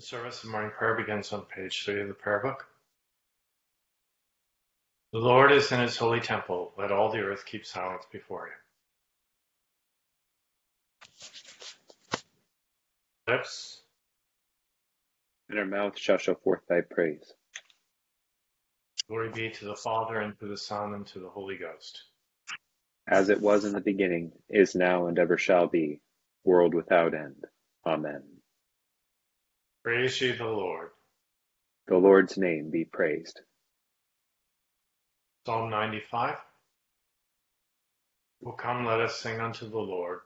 The service of morning prayer begins on page three of the prayer book. The Lord is in his holy temple. Let all the earth keep silence before him. Lips and our mouth shall show forth thy praise. Glory be to the Father, and to the Son, and to the Holy Ghost. As it was in the beginning, is now, and ever shall be, world without end. Amen. Praise ye the Lord. The Lord's name be praised. Psalm 95. O come, let us sing unto the Lord.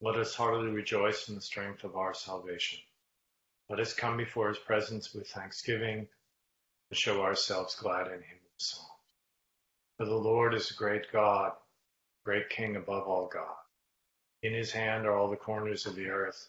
Let us heartily rejoice in the strength of our salvation. Let us come before his presence with thanksgiving to show ourselves glad in him with. For the Lord is a great God, great King above all God. In his hand are all the corners of the earth,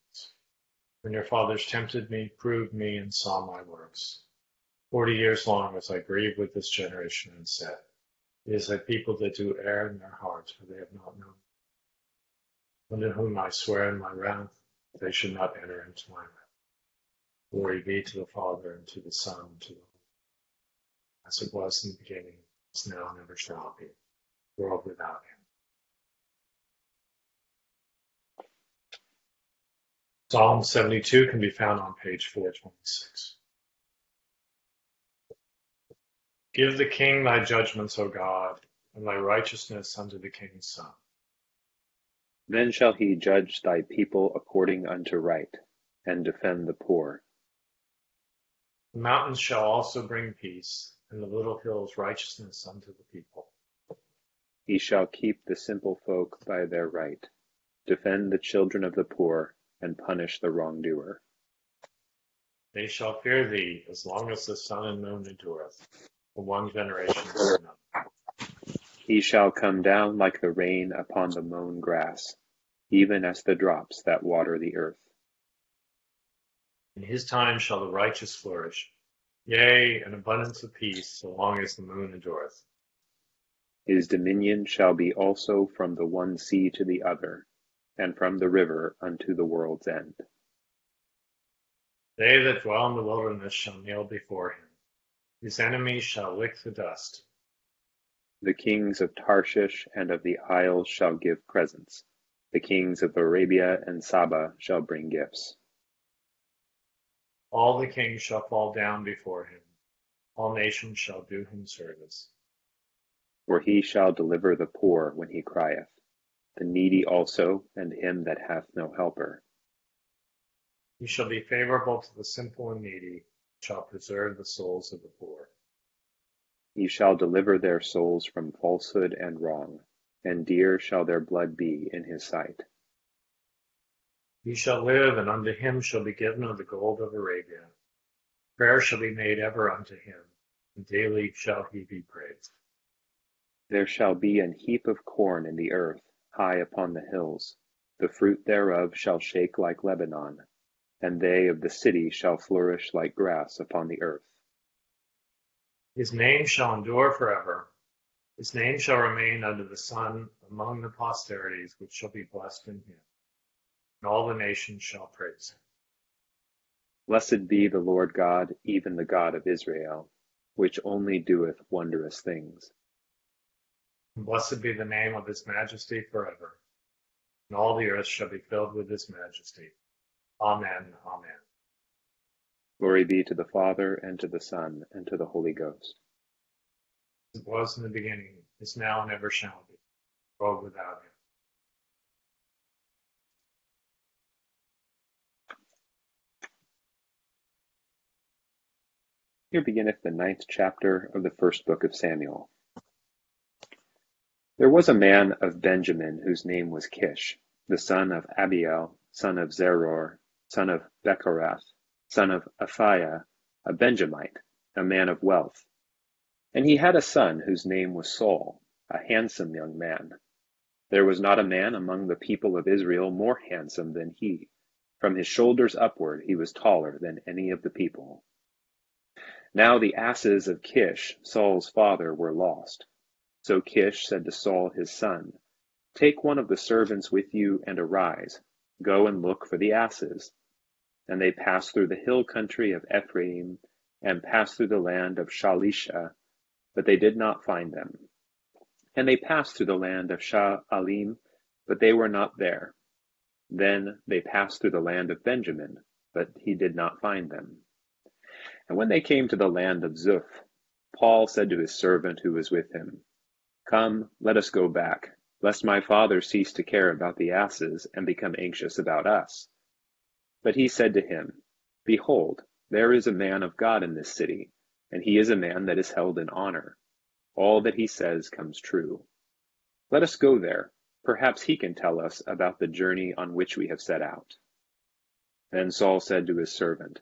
When your fathers tempted me, proved me, and saw my works. Forty years long was I grieved with this generation and said, It is a people that do err in their hearts, for they have not known. Unto whom I swear in my wrath, they should not enter into my rest. Glory be to the Father, and to the Son, and to the Holy as it was in the beginning, is now, and ever shall be, world without end. Psalm 72 can be found on page 426. Give the king thy judgments, O God, and thy righteousness unto the king's son. Then shall he judge thy people according unto right, and defend the poor. The mountains shall also bring peace, and the little hills righteousness unto the people. He shall keep the simple folk by their right, defend the children of the poor, and punish the wrongdoer. They shall fear thee as long as the sun and moon endureth, for one generation to another. He shall come down like the rain upon the mown grass, even as the drops that water the earth. In his time shall the righteous flourish, yea, an abundance of peace, so long as the moon endureth. His dominion shall be also from the one sea to the other, and from the river unto the world's end. They that dwell in the wilderness shall kneel before him. His enemies shall lick the dust. The kings of Tarshish and of the isles shall give presents. The kings of Arabia and Saba shall bring gifts. All the kings shall fall down before him. All nations shall do him service. For he shall deliver the poor when he crieth, the needy also, and him that hath no helper. He shall be favorable to the simple and needy, shall preserve the souls of the poor. He shall deliver their souls from falsehood and wrong, and dear shall their blood be in his sight. He shall live, and unto him shall be given of the gold of Arabia. Prayer shall be made ever unto him, and daily shall he be praised. There shall be an heap of corn in the earth, high upon the hills. The fruit thereof shall shake like Lebanon, and they of the city shall flourish like grass upon the earth. His name shall endure forever. His name shall remain under the sun among the posterities which shall be blessed in him and all the nations shall praise him. Blessed be the Lord God, even the God of Israel, which only doeth wondrous things. Blessed be the name of his majesty forever, and all the earth shall be filled with his majesty. Amen. Amen. Glory be to the Father, and to the Son, and to the Holy Ghost. As it was in the beginning, is now, and ever shall be, world without end. Here beginneth the ninth chapter of the first book of Samuel. There was a man of Benjamin whose name was Kish, the son of Abiel, son of Zeror, son of Bechorath, son of Aphiah, a Benjamite, a man of wealth. And he had a son whose name was Saul, a handsome young man. There was not a man among the people of Israel more handsome than he. From his shoulders upward he was taller than any of the people. Now the asses of Kish, Saul's father, were lost. So Kish said to Saul his son, Take one of the servants with you and arise. Go and look for the asses. And they passed through the hill country of Ephraim and passed through the land of Shalisha, but they did not find them. And they passed through the land of Sha'alim, but they were not there. Then they passed through the land of Benjamin, but he did not find them. And when they came to the land of Zuph, Paul said to his servant who was with him, Come, let us go back, lest my father cease to care about the asses and become anxious about us. But he said to him, Behold, there is a man of God in this city, and he is a man that is held in honor. All that he says comes true. Let us go there. Perhaps he can tell us about the journey on which we have set out. Then Saul said to his servant,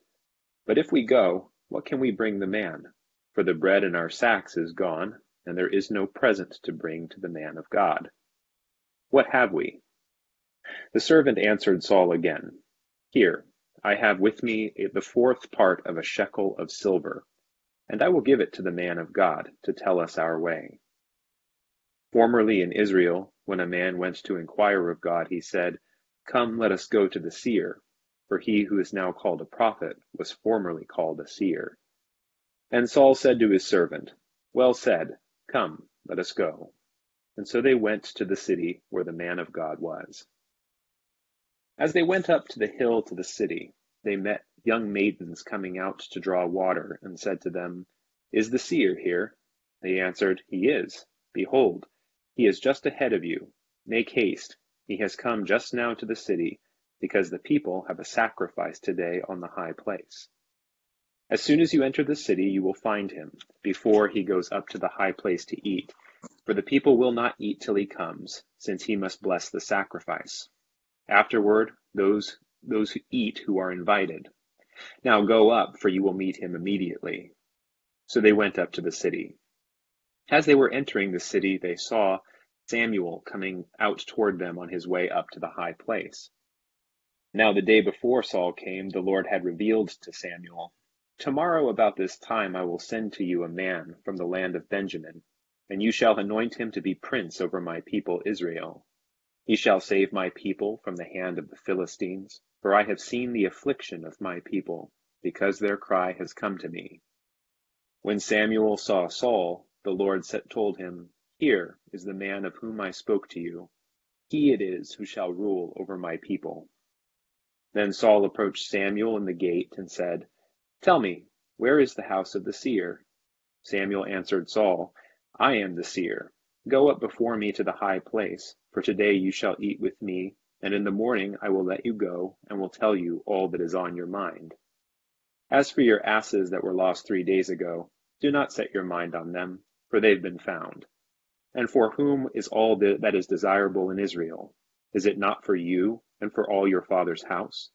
But if we go, what can we bring the man? For the bread in our sacks is gone, and there is no present to bring to the man of God. What have we? The servant answered Saul again, Here, I have with me the fourth part of a shekel of silver, and I will give it to the man of God to tell us our way. Formerly in Israel, when a man went to inquire of God, he said, Come, let us go to the seer, for he who is now called a prophet was formerly called a seer. And Saul said to his servant, Well said, Come, let us go. And so they went to the city where the man of God was. As they went up to the hill to the city, they met young maidens coming out to draw water, and said to them, Is the seer here? They answered, He is. Behold, he is just ahead of you. Make haste. He has come just now to the city, because the people have a sacrifice today on the high place. As soon as you enter the city, you will find him, before he goes up to the high place to eat. For the people will not eat till he comes, since he must bless the sacrifice. Afterward, those, those who eat who are invited. Now go up, for you will meet him immediately. So they went up to the city. As they were entering the city, they saw Samuel coming out toward them on his way up to the high place. Now the day before Saul came, the Lord had revealed to Samuel Tomorrow about this time I will send to you a man from the land of Benjamin, and you shall anoint him to be prince over my people Israel. He shall save my people from the hand of the Philistines, for I have seen the affliction of my people, because their cry has come to me. When Samuel saw Saul, the Lord told him, Here is the man of whom I spoke to you. He it is who shall rule over my people. Then Saul approached Samuel in the gate and said, Tell me, where is the house of the seer? Samuel answered Saul, I am the seer. Go up before me to the high place, for today you shall eat with me, and in the morning I will let you go, and will tell you all that is on your mind. As for your asses that were lost three days ago, do not set your mind on them, for they have been found. And for whom is all that is desirable in Israel? Is it not for you and for all your father's house?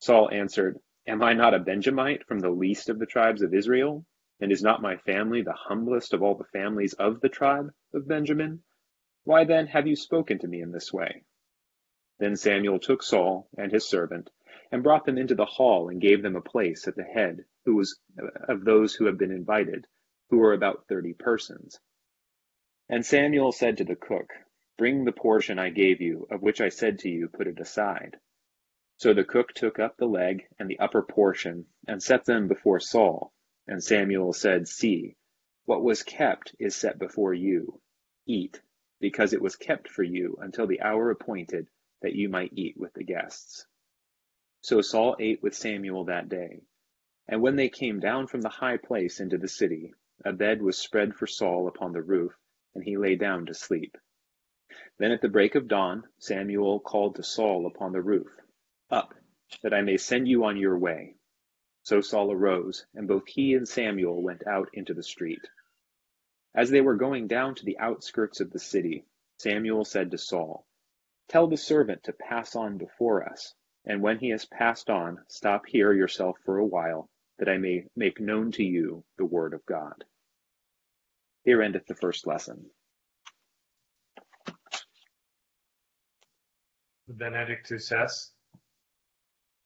Saul answered, Am I not a Benjamite from the least of the tribes of Israel? And is not my family the humblest of all the families of the tribe of Benjamin? Why then have you spoken to me in this way? Then Samuel took Saul and his servant, and brought them into the hall, and gave them a place at the head who was of those who had been invited, who were about thirty persons. And Samuel said to the cook, Bring the portion I gave you, of which I said to you, Put it aside. So the cook took up the leg and the upper portion, and set them before Saul. And Samuel said, See, what was kept is set before you. Eat, because it was kept for you until the hour appointed that you might eat with the guests. So Saul ate with Samuel that day. And when they came down from the high place into the city, a bed was spread for Saul upon the roof, and he lay down to sleep. Then at the break of dawn, Samuel called to Saul upon the roof. Up, that I may send you on your way. So Saul arose, and both he and Samuel went out into the street. As they were going down to the outskirts of the city, Samuel said to Saul, Tell the servant to pass on before us, and when he has passed on, stop here yourself for a while, that I may make known to you the word of God. Here endeth the first lesson. The Benedictus es.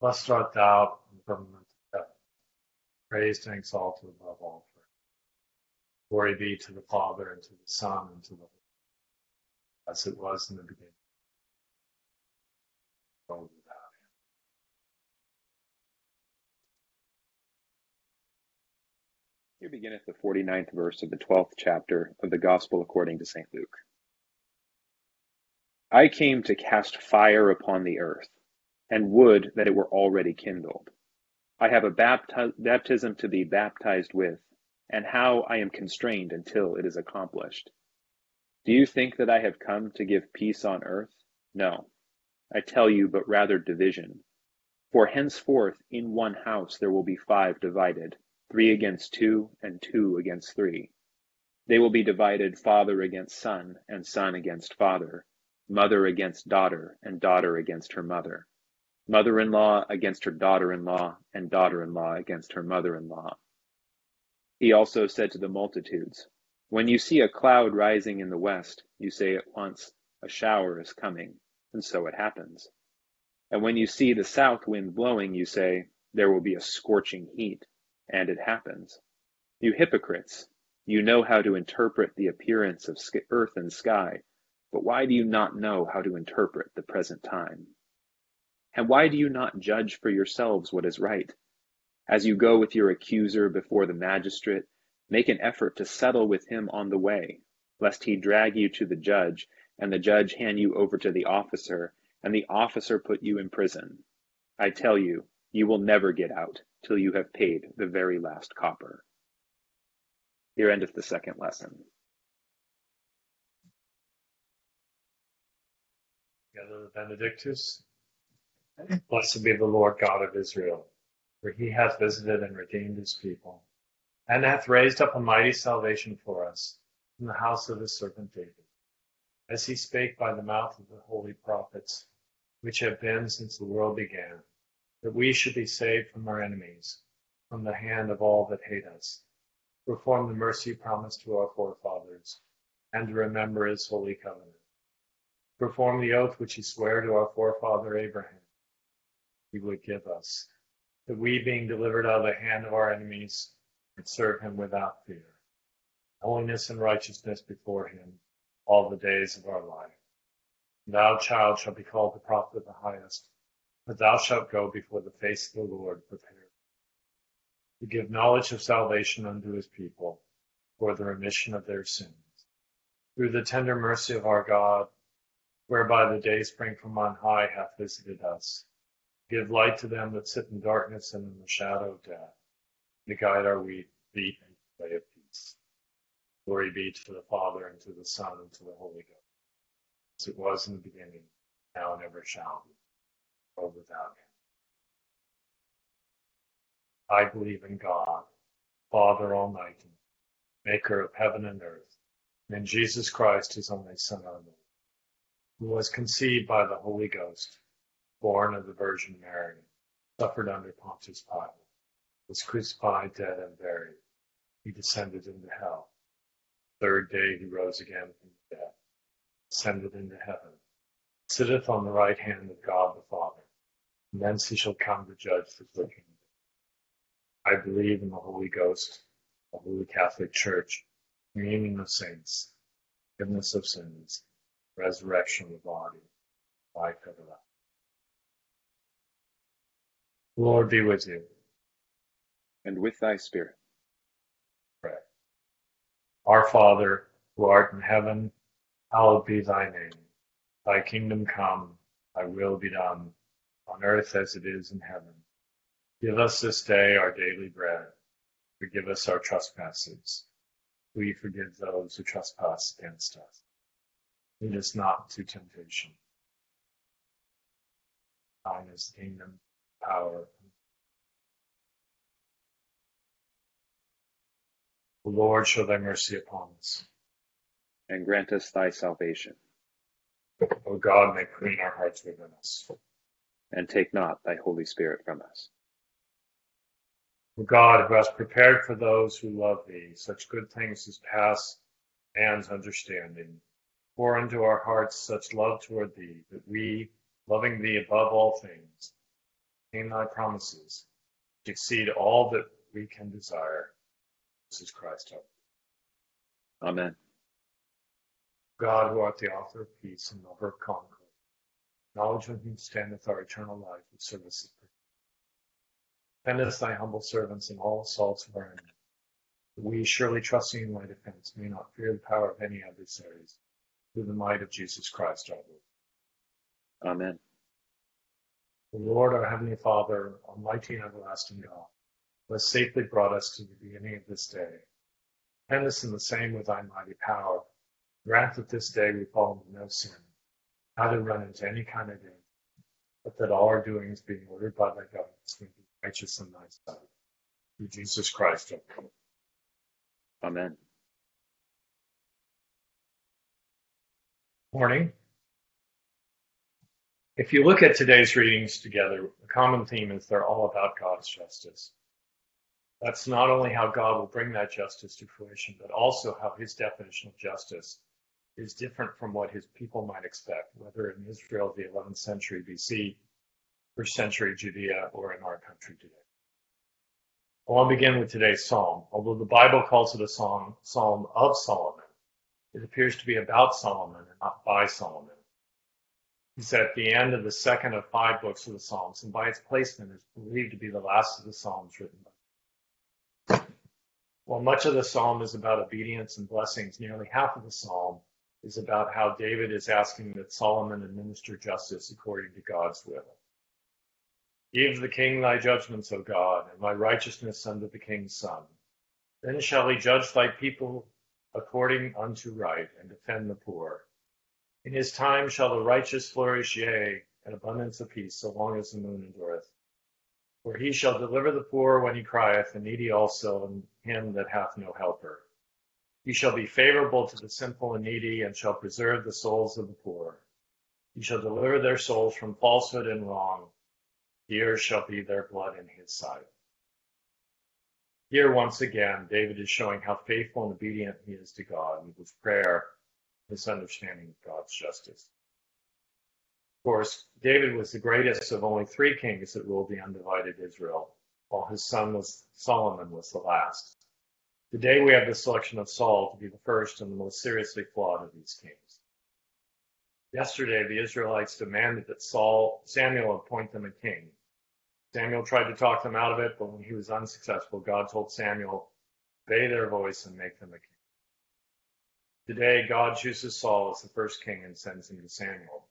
Blessed art thou in the firmament of heaven, praised and exalted above all forever. Glory be to the Father, and to the Son, and to the Holy Spirit, as it was in the beginning. without end. Here beginneth the forty-ninth verse of the twelfth chapter of the Gospel according to St. Luke. I came to cast fire upon the earth, and would that it were already kindled. I have a bapti- baptism to be baptized with, and how I am constrained until it is accomplished. Do you think that I have come to give peace on earth? No, I tell you, but rather division. For henceforth in one house there will be five divided, three against two, and two against three. They will be divided father against son, and son against father, mother against daughter, and daughter against her mother, mother in law against her daughter in law, and daughter in law against her mother in law. He also said to the multitudes, When you see a cloud rising in the west, you say at once, A shower is coming, and so it happens. And when you see the south wind blowing, you say, There will be a scorching heat, and it happens. You hypocrites, you know how to interpret the appearance of earth and sky, but why do you not know how to interpret the present time? And why do you not judge for yourselves what is right? As you go with your accuser before the magistrate, make an effort to settle with him on the way, lest he drag you to the judge, and the judge hand you over to the officer, and the officer put you in prison. I tell you, you will never get out till you have paid the very last copper. Here endeth the second lesson. Benedictus. Blessed be the Lord God of Israel, for he hath visited and redeemed his people, and hath raised up a mighty salvation for us in the house of his servant David, as he spake by the mouth of the holy prophets, which have been since the world began, that we should be saved from our enemies, from the hand of all that hate us, perform the mercy promised to our forefathers, and to remember his holy covenant. Perform the oath which he sware to our forefather Abraham he would give us, that we, being delivered out of the hand of our enemies, would serve him without fear, holiness and righteousness before him all the days of our life. Thou, child, shalt be called the prophet of the highest, but thou shalt go before the face of the Lord prepared to give knowledge of salvation unto his people for the remission of their sins. Through the tender mercy of our God, whereby the day spring from on high hath visited us, Give light to them that sit in darkness and in the shadow of death, to guide our feet into the way of peace. Glory be to the Father, and to the Son, and to the Holy Ghost, as it was in the beginning, now and ever shall be, world without end. I believe in God, Father Almighty, maker of heaven and earth, and in Jesus Christ, his only Son, our Lord, who was conceived by the Holy Ghost born of the Virgin Mary, suffered under Pontius Pilate, was crucified, dead, and buried. He descended into hell. Third day he rose again from the dead, ascended into heaven, sitteth on the right hand of God the Father, and thence he shall come to judge the and I believe in the Holy Ghost, the Holy Catholic Church, communion of saints, forgiveness of sins, resurrection of the body, life everlasting. Lord be with you. And with thy spirit. Pray. Our Father, who art in heaven, hallowed be thy name. Thy kingdom come, thy will be done, on earth as it is in heaven. Give us this day our daily bread. Forgive us our trespasses. We forgive those who trespass against us. Lead us not to temptation. Thine is the kingdom, power. The Lord show thy mercy upon us. And grant us thy salvation. O God, make clean our hearts within us. And take not thy Holy Spirit from us. O God, who hast prepared for those who love thee such good things as pass man's understanding, pour into our hearts such love toward thee that we, loving thee above all things, obtain thy promises, which exceed all that we can desire. This is Christ our Amen. God, who art the author of peace and lover of concord, knowledge of whom standeth our eternal life and service of Defend us, thy humble servants, in all assaults of our enemies. We, surely trusting in thy defense, may not fear the power of any adversaries, through the might of Jesus Christ our Lord. Amen. The Lord, our heavenly Father, almighty and everlasting God, who has safely brought us to the beginning of this day, defend us in the same with thy mighty power. Grant that this day we fall into no sin, neither run into any kind of danger, but that all our doings, being ordered by thy governance, may be righteous in thy sight. Through Jesus Christ, our Lord. Amen. Morning. If you look at today's readings together, the common theme is they're all about God's justice. That's not only how God will bring that justice to fruition, but also how his definition of justice is different from what his people might expect, whether in Israel of the 11th century BC, first century Judea, or in our country today. I want to begin with today's psalm. Although the Bible calls it a psalm, psalm of Solomon, it appears to be about Solomon and not by Solomon. It's at the end of the second of five books of the Psalms, and by its placement is believed to be the last of the Psalms written. While much of the psalm is about obedience and blessings, nearly half of the psalm is about how David is asking that Solomon administer justice according to God's will. Give the king thy judgments, O God, and thy righteousness unto the king's son. Then shall he judge thy people according unto right, and defend the poor. In his time shall the righteous flourish, yea, and abundance of peace, so long as the moon endureth. For he shall deliver the poor when he crieth, and needy also, and him that hath no helper. He shall be favorable to the simple and needy, and shall preserve the souls of the poor. He shall deliver their souls from falsehood and wrong. Here shall be their blood in his sight. Here, once again, David is showing how faithful and obedient he is to God with his prayer, his understanding of God's justice. Of course, David was the greatest of only three kings that ruled the undivided Israel, while his son was Solomon was the last. Today we have the selection of Saul to be the first and the most seriously flawed of these kings. Yesterday, the Israelites demanded that Saul, Samuel appoint them a king. Samuel tried to talk them out of it, but when he was unsuccessful, God told Samuel, obey their voice and make them a king. Today, God chooses Saul as the first king and sends him to Samuel.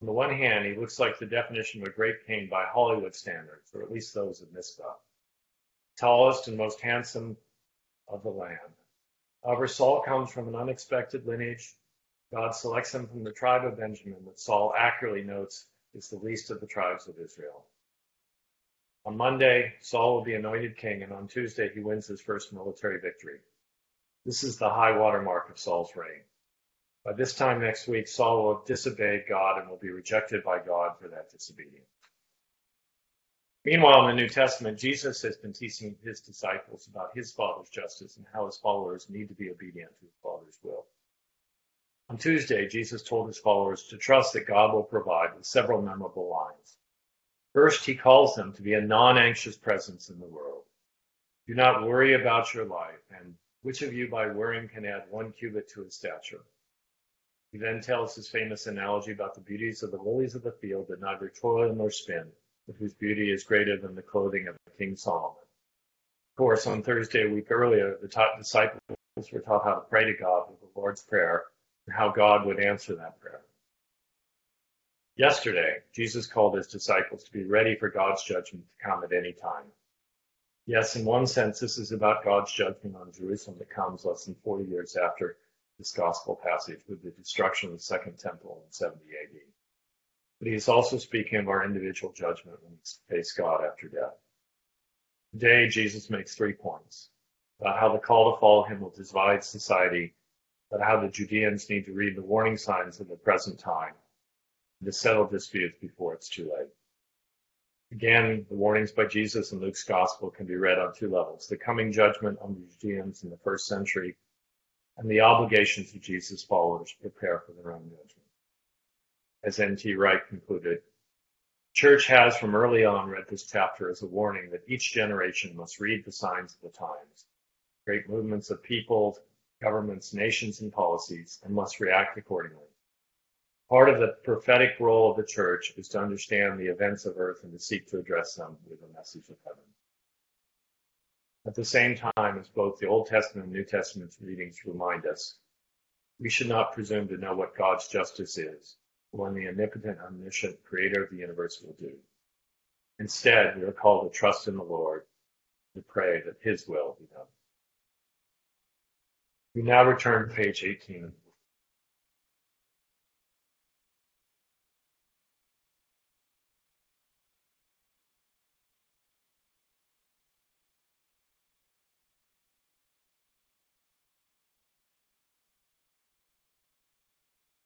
On the one hand, he looks like the definition of a great king by Hollywood standards, or at least those of Mizpah. Tallest and most handsome of the land. However, Saul comes from an unexpected lineage. God selects him from the tribe of Benjamin, that Saul accurately notes is the least of the tribes of Israel. On Monday, Saul will be anointed king, and on Tuesday, he wins his first military victory. This is the high watermark of Saul's reign. By this time next week, Saul will have disobeyed God and will be rejected by God for that disobedience. Meanwhile, in the New Testament, Jesus has been teaching his disciples about his Father's justice and how his followers need to be obedient to his Father's will. On Tuesday, Jesus told his followers to trust that God will provide with several memorable lines. First, he calls them to be a non-anxious presence in the world. Do not worry about your life, and which of you by worrying can add one cubit to his stature? He then tells his famous analogy about the beauties of the lilies of the field that neither toil nor spin, but whose beauty is greater than the clothing of King Solomon. Of course, on Thursday a week earlier, the disciples were taught how to pray to God with the Lord's Prayer and how God would answer that prayer. Yesterday, Jesus called his disciples to be ready for God's judgment to come at any time. Yes, in one sense, this is about God's judgment on Jerusalem that comes less than 40 years after this gospel passage with the destruction of the Second Temple in 70 AD. But he is also speaking of our individual judgment when we face God after death. Today, Jesus makes three points about how the call to follow him will divide society, about how the Judeans need to read the warning signs of the present time, and to settle disputes before it's too late. Again, the warnings by Jesus in Luke's gospel can be read on two levels. The coming judgment on the Judeans in the first century and the obligations of Jesus' followers to prepare for their own judgment. As N.T. Wright concluded, Church has from early on read this chapter as a warning that each generation must read the signs of the times, great movements of people, governments, nations, and policies, and must react accordingly. Part of the prophetic role of the church is to understand the events of earth and to seek to address them with a message of heaven. At the same time, as both the Old Testament and New Testament readings remind us, we should not presume to know what God's justice is, when the omnipotent, omniscient creator of the universe will do. Instead, we are called to trust in the Lord, to pray that his will be done. We now return to page 18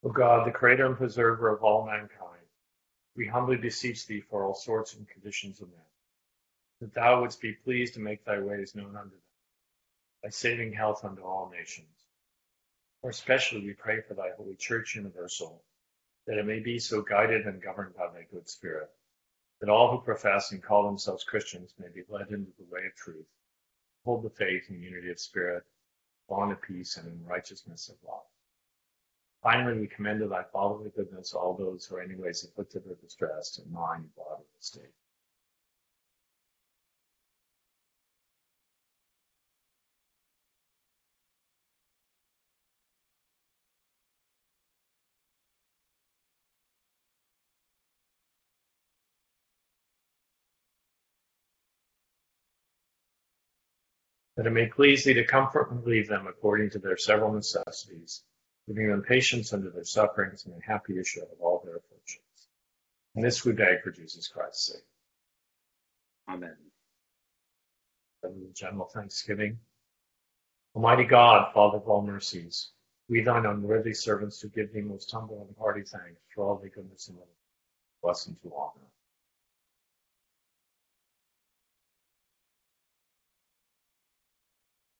O God, the creator and preserver of all mankind, we humbly beseech thee for all sorts and conditions of men, that thou wouldst be pleased to make thy ways known unto them, by saving health unto all nations. More especially we pray for thy holy church universal, that it may be so guided and governed by thy good spirit, that all who profess and call themselves Christians may be led into the way of truth, hold the faith in unity of spirit, bond of peace, and in righteousness of love. Finally, we commend to thy fatherly goodness all those who are anyways afflicted or distressed in mind, body, and state. That it may please thee to comfort and relieve them according to their several necessities giving them patience under their sufferings and a happy issue of all their afflictions. And this we beg for Jesus Christ's sake. Amen. general thanksgiving. Almighty God, Father of all mercies, we thine unworthy servants to give thee most humble and hearty thanks for all thy goodness and love, blessing to honor.